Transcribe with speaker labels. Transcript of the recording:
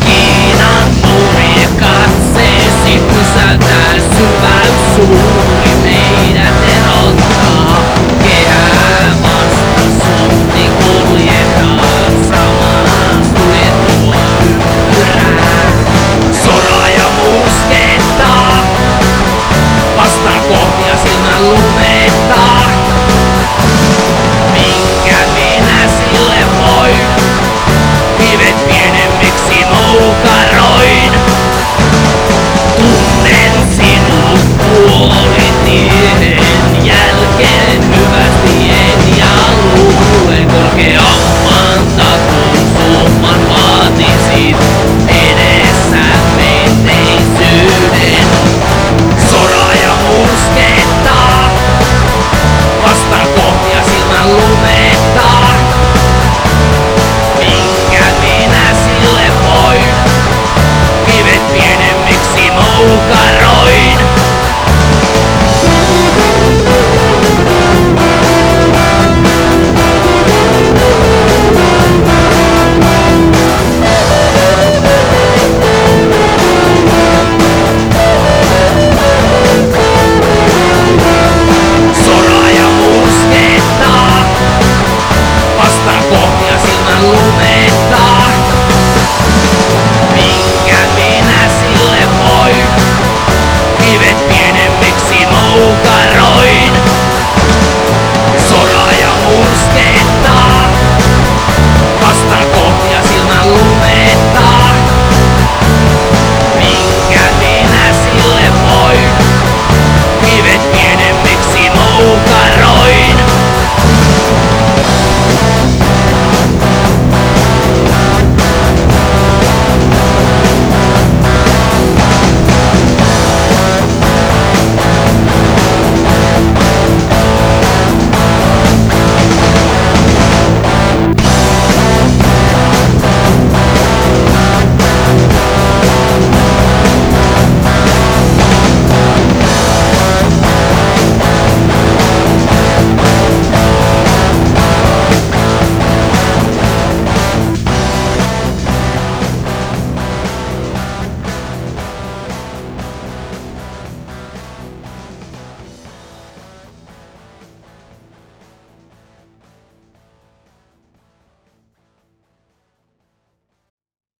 Speaker 1: Kiinan ovi katseesi syvän suun.